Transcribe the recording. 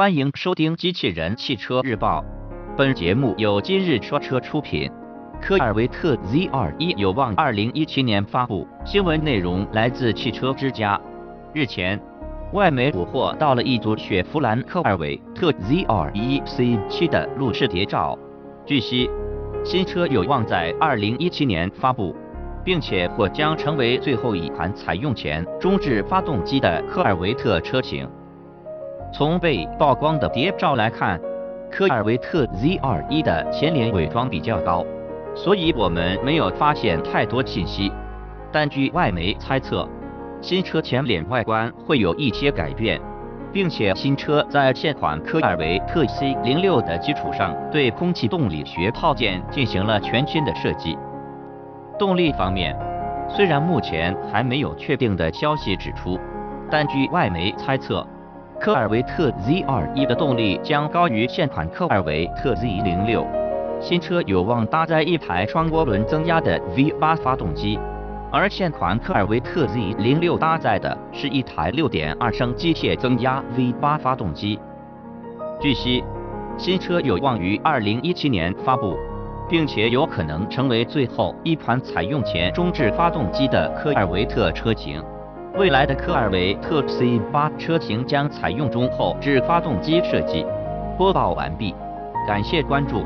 欢迎收听《机器人汽车日报》，本节目由今日说车出品。科尔维特 Z21 有望2017年发布，新闻内容来自汽车之家。日前，外媒捕获到了一组雪佛兰科尔维特 Z21 C7 的路试谍照。据悉，新车有望在2017年发布，并且或将成为最后一款采用前中置发动机的科尔维特车型。从被曝光的谍照来看，科尔维特 Z21 的前脸伪装比较高。所以我们没有发现太多信息，但据外媒猜测，新车前脸外观会有一些改变，并且新车在现款科尔维特 C06 的基础上，对空气动力学套件进行了全新的设计。动力方面，虽然目前还没有确定的消息指出，但据外媒猜测，科尔维特 Z21 的动力将高于现款科尔维特 Z06。新车有望搭载一台双涡轮增压的 V8 发动机，而现款科尔维特 Z06 搭载的是一台6.2升机械增压 V8 发动机。据悉，新车有望于2017年发布，并且有可能成为最后一款采用前中置发动机的科尔维特车型。未来的科尔维特 C8 车型将采用中后置发动机设计。播报完毕，感谢关注。